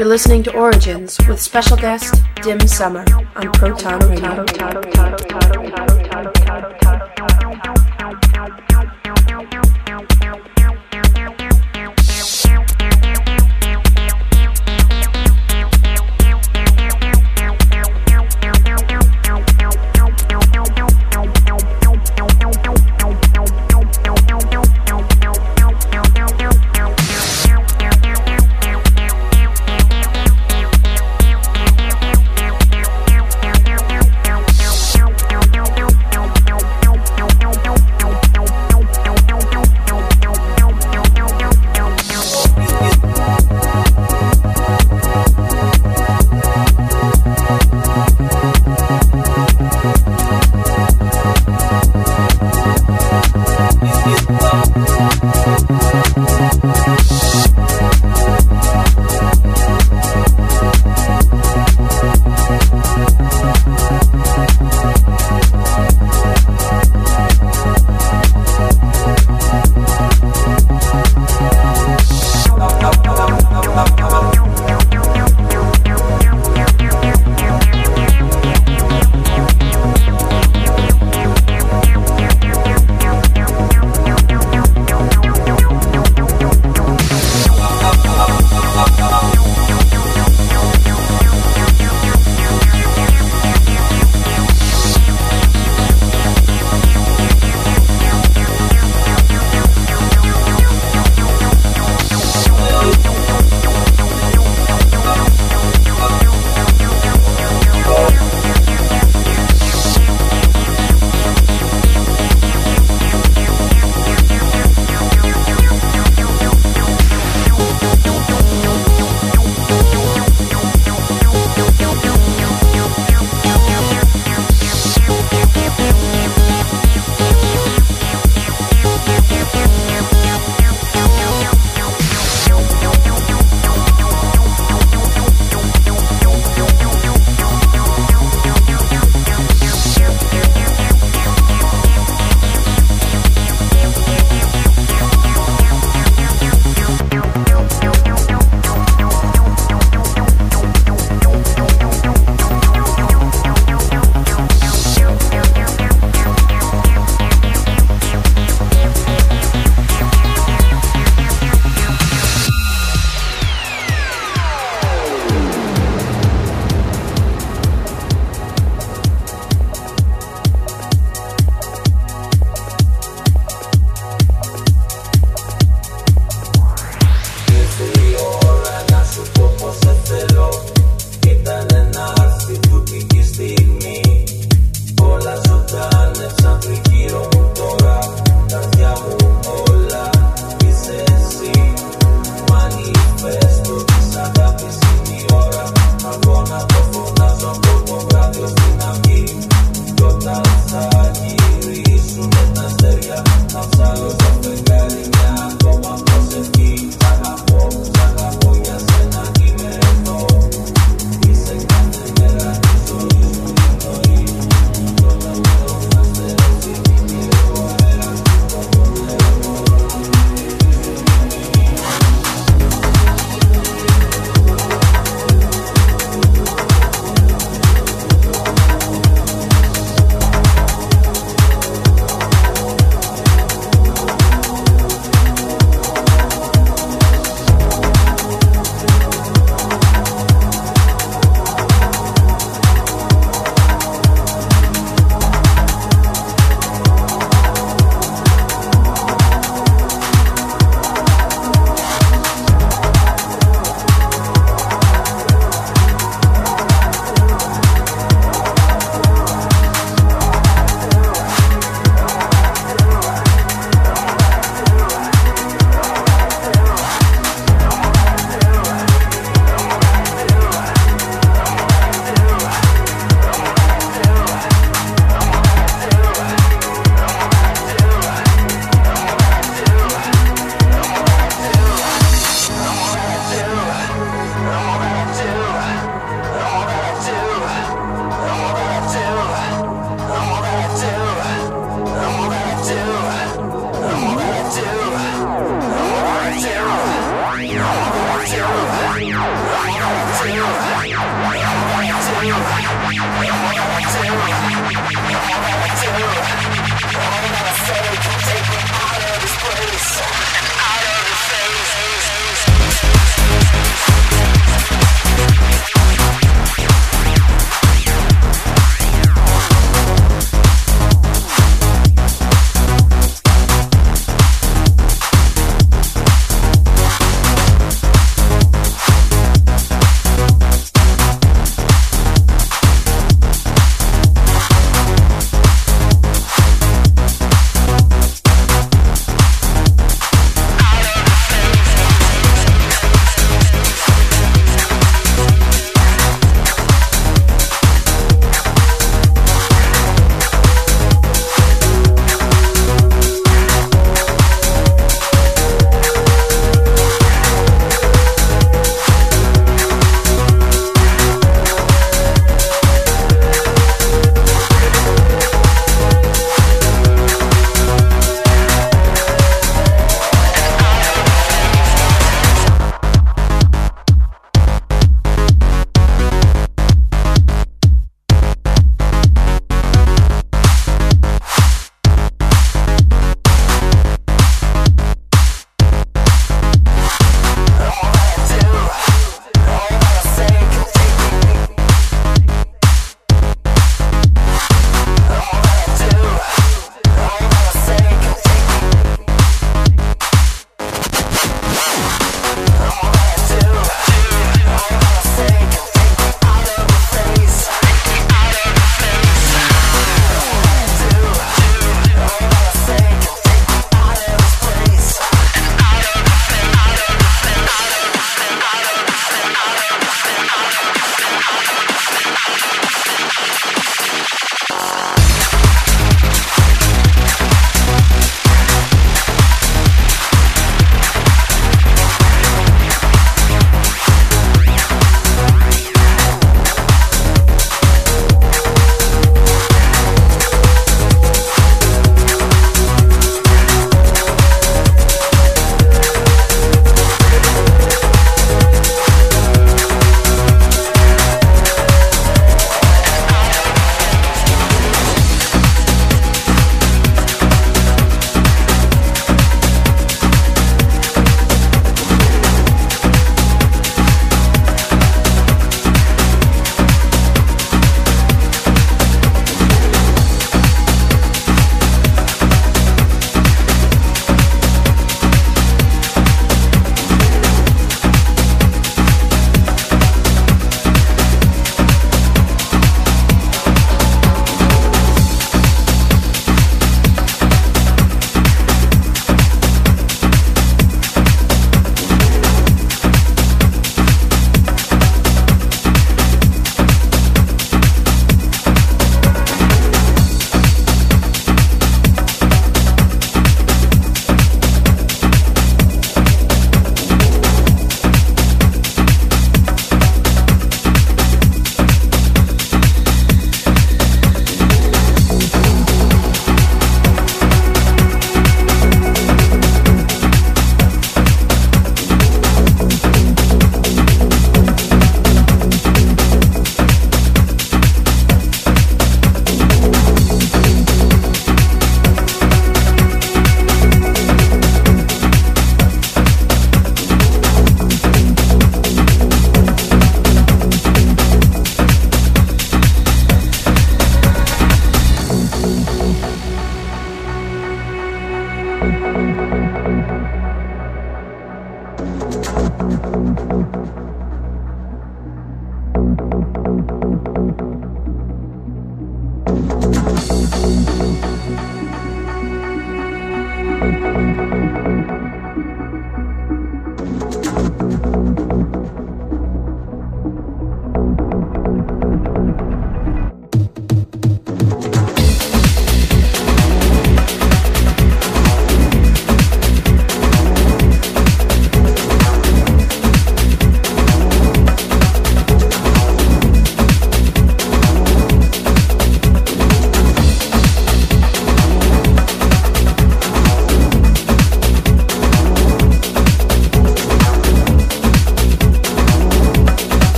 You're listening to Origins with special guest Dim Summer on Proton Radio. Yeah.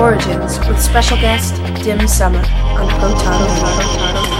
Origins with special guest Dim Summer on Proton.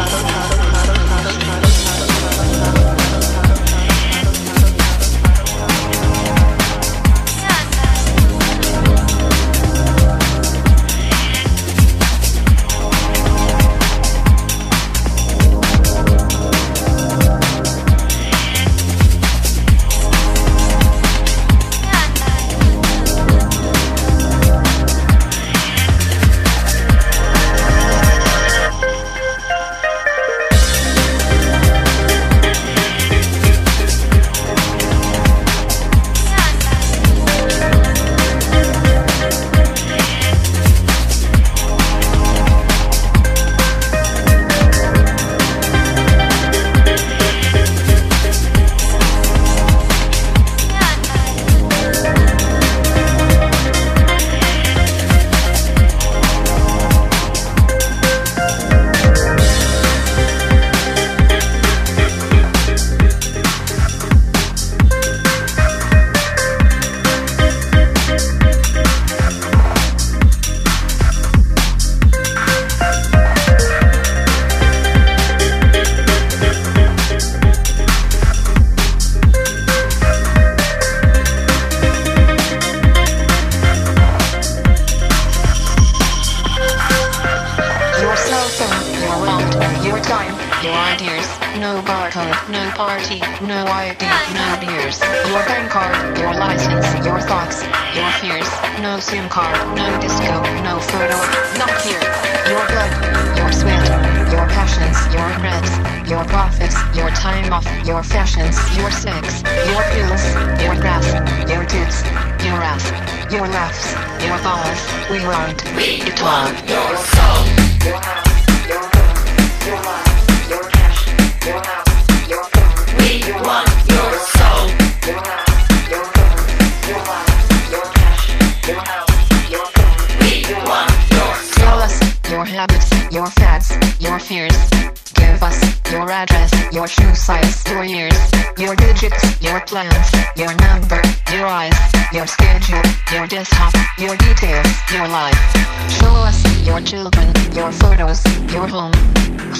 Show us your children, your photos, your home.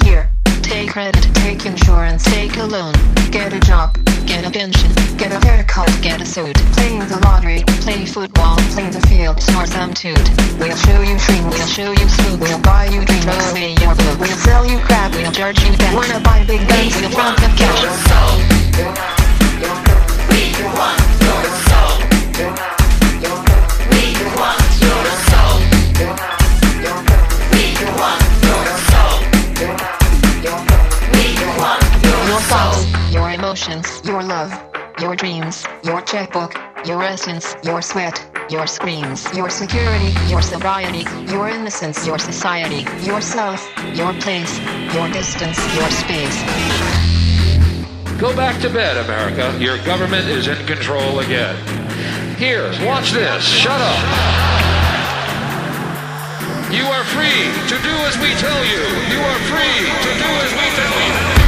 Here, take credit, take insurance, take a loan, get a job, get a pension, get a haircut, get a suit, Play the lottery, play football, play the field, snort some toot. We'll show you dream, we'll show you smooth, we'll buy you dream, throw away your blue, we'll sell you crap, we'll charge you debt. Wanna buy big guns, we'll front them cash. Your emotions, your love, your dreams, your checkbook, your essence, your sweat, your screams, your security, your sobriety, your innocence, your society, yourself, your place, your distance, your space. Go back to bed, America. Your government is in control again. Here, watch this. Shut up. You are free to do as we tell you. You are free to do as we tell you.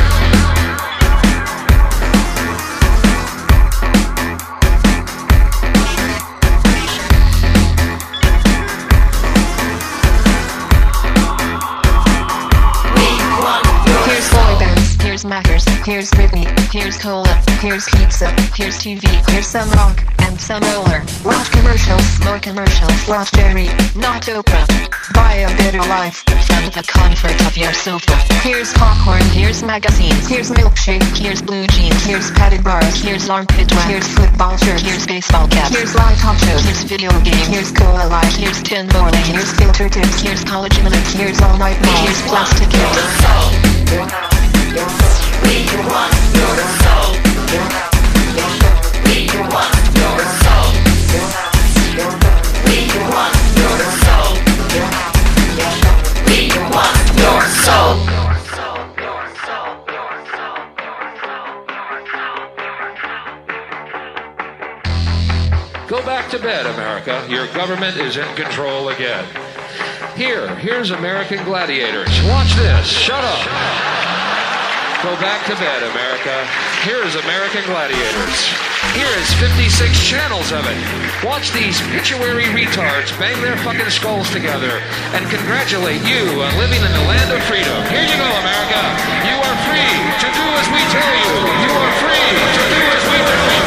Here's Mackers, here's Britney, here's Cola, here's pizza, here's TV, here's some rock, and some roller. Watch commercials, more commercials, watch Jerry, not Oprah. Buy a better life. From the comfort of your sofa. Here's popcorn, here's magazines, here's milkshake, here's blue jeans, here's padded bars, here's armpit wax, here's football shirts, here's baseball caps, here's live talk shows, here's video games, here's cola light, here's tin morning, here's filter tips, here's collagen lips, here's all night mall, here's plastic hips. Go back to bed, America. Your government is in control again. Here, here's American Gladiators. Watch this. Shut up. Go back to bed, America. Here is American Gladiators. Here is 56 channels of it. Watch these pituitary retards bang their fucking skulls together and congratulate you on living in the land of freedom. Here you go, America. You are free to do as we tell you. You are free to do as we tell you.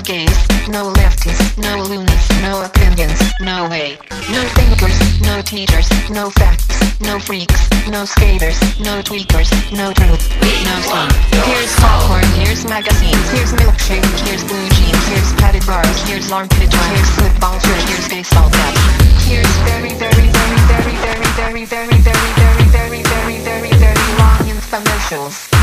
No gays, no lefties, no loonies, no opinions, no way. No thinkers, no teachers, no facts, no freaks, no skaters, no tweakers, no truth, no sleep. Here's popcorn, here's magazines, here's milkshake, here's blue jeans, here's padded bars, here's armpit joints, here's football here's baseball caps. Here's very, very, very, very, very, very, very, very, very, very, very, very, very long infomercials.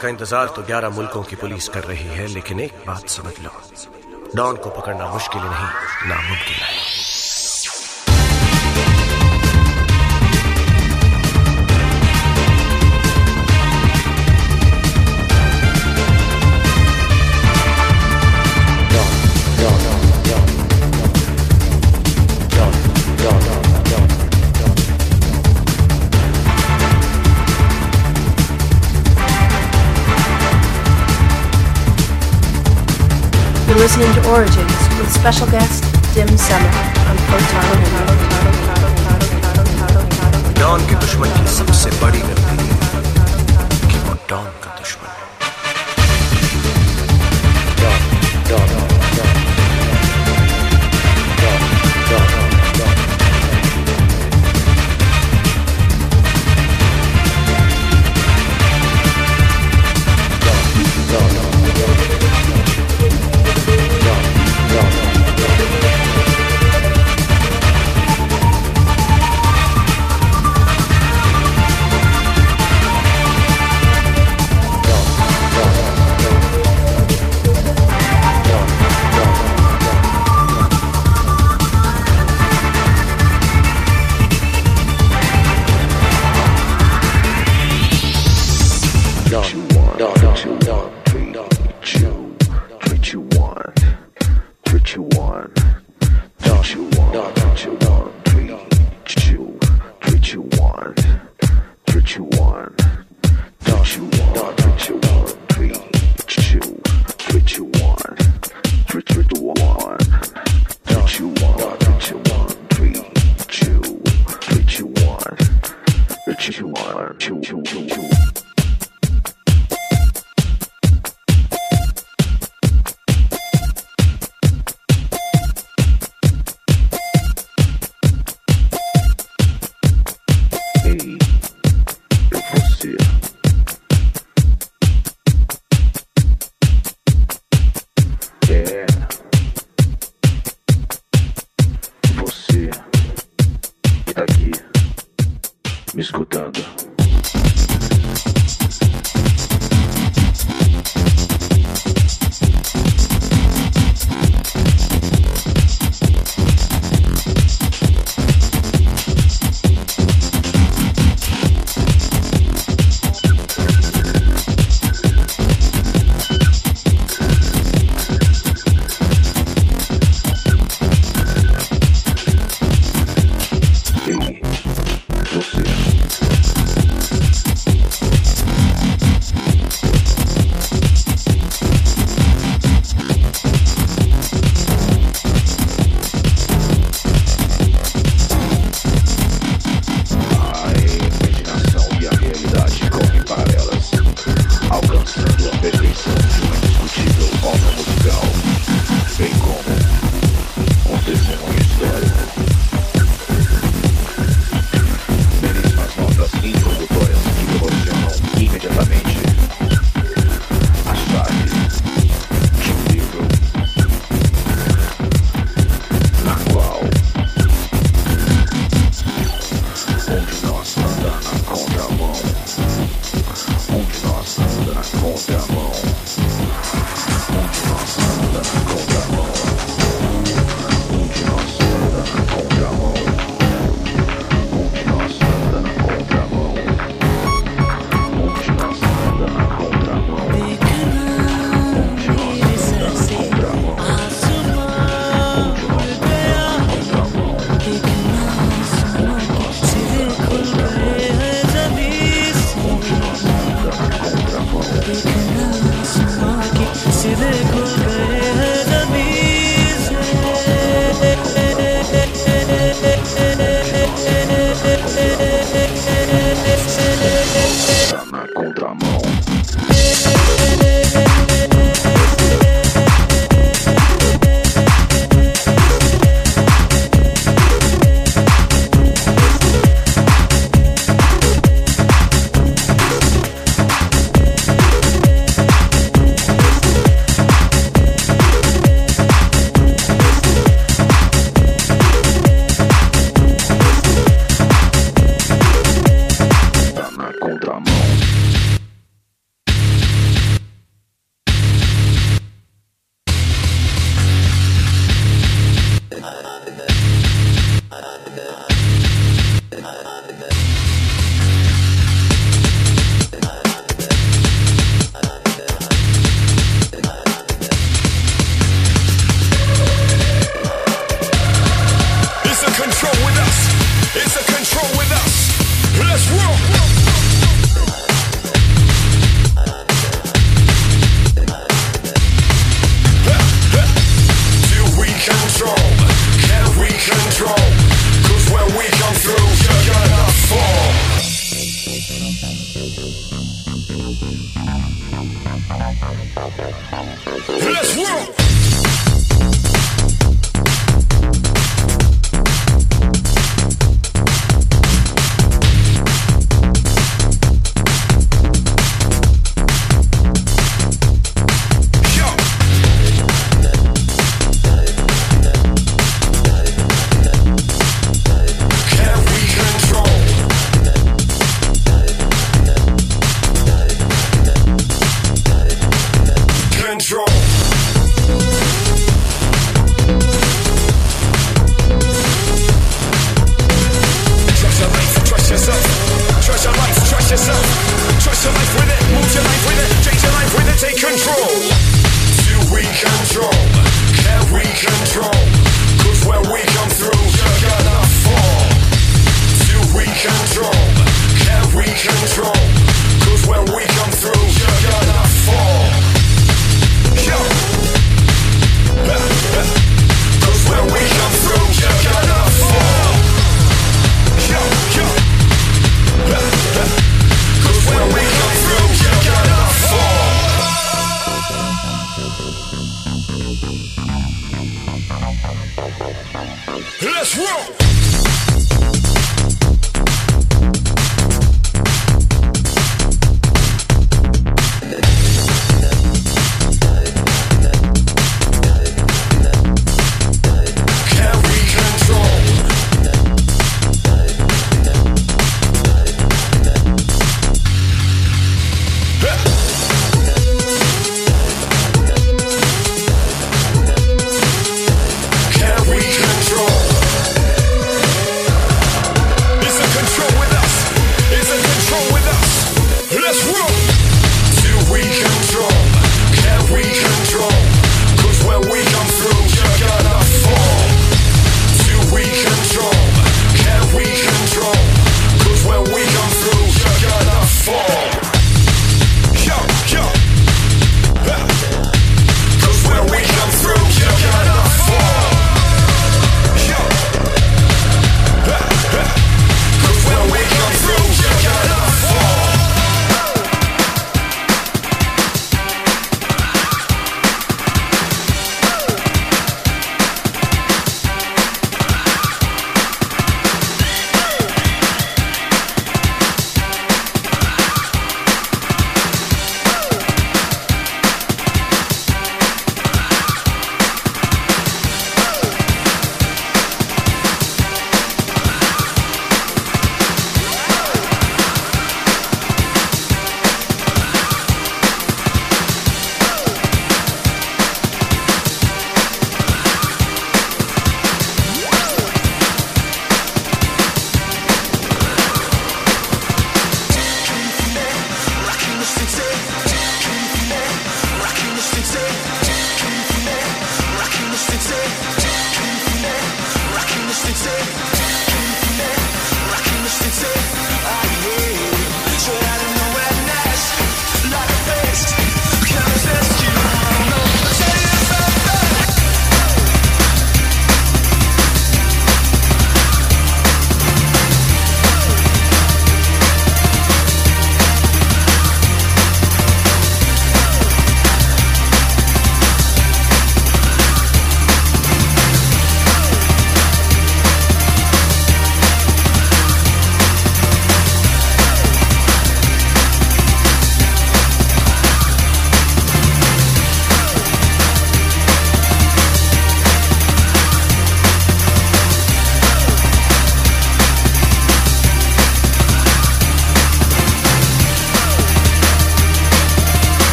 का इंतज़ार तो 11 मुल्कों की police कर रही है, लेकिन एक बात समझ लो। डॉन को पकड़ना मुश्किल नहीं, नामुमकिन है। You're listening to Origins with special guest Dim Summer on Proton. Don के दुश्मन की सबसे बड़ी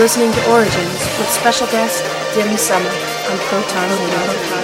listening to Origins with special guest Dim Summer on Proton Radio.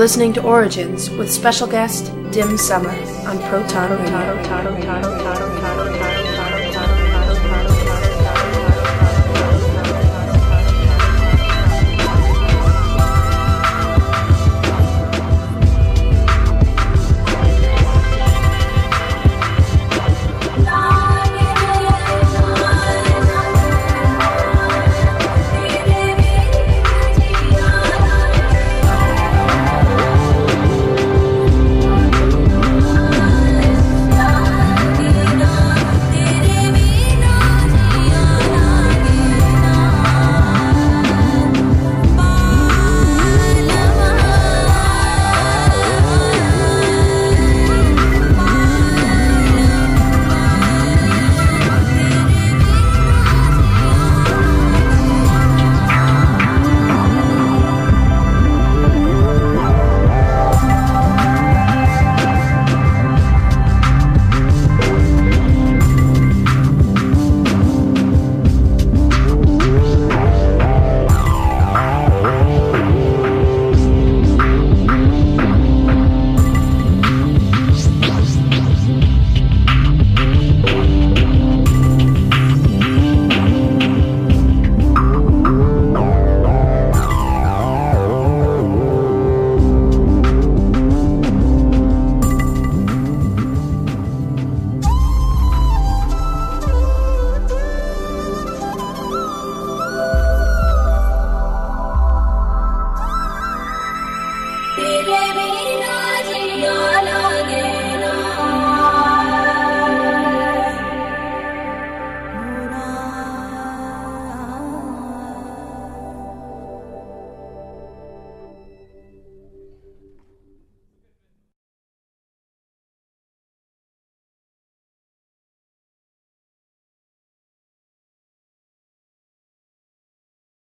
Listening to Origins with special guest Dim Summer on Proton Radio.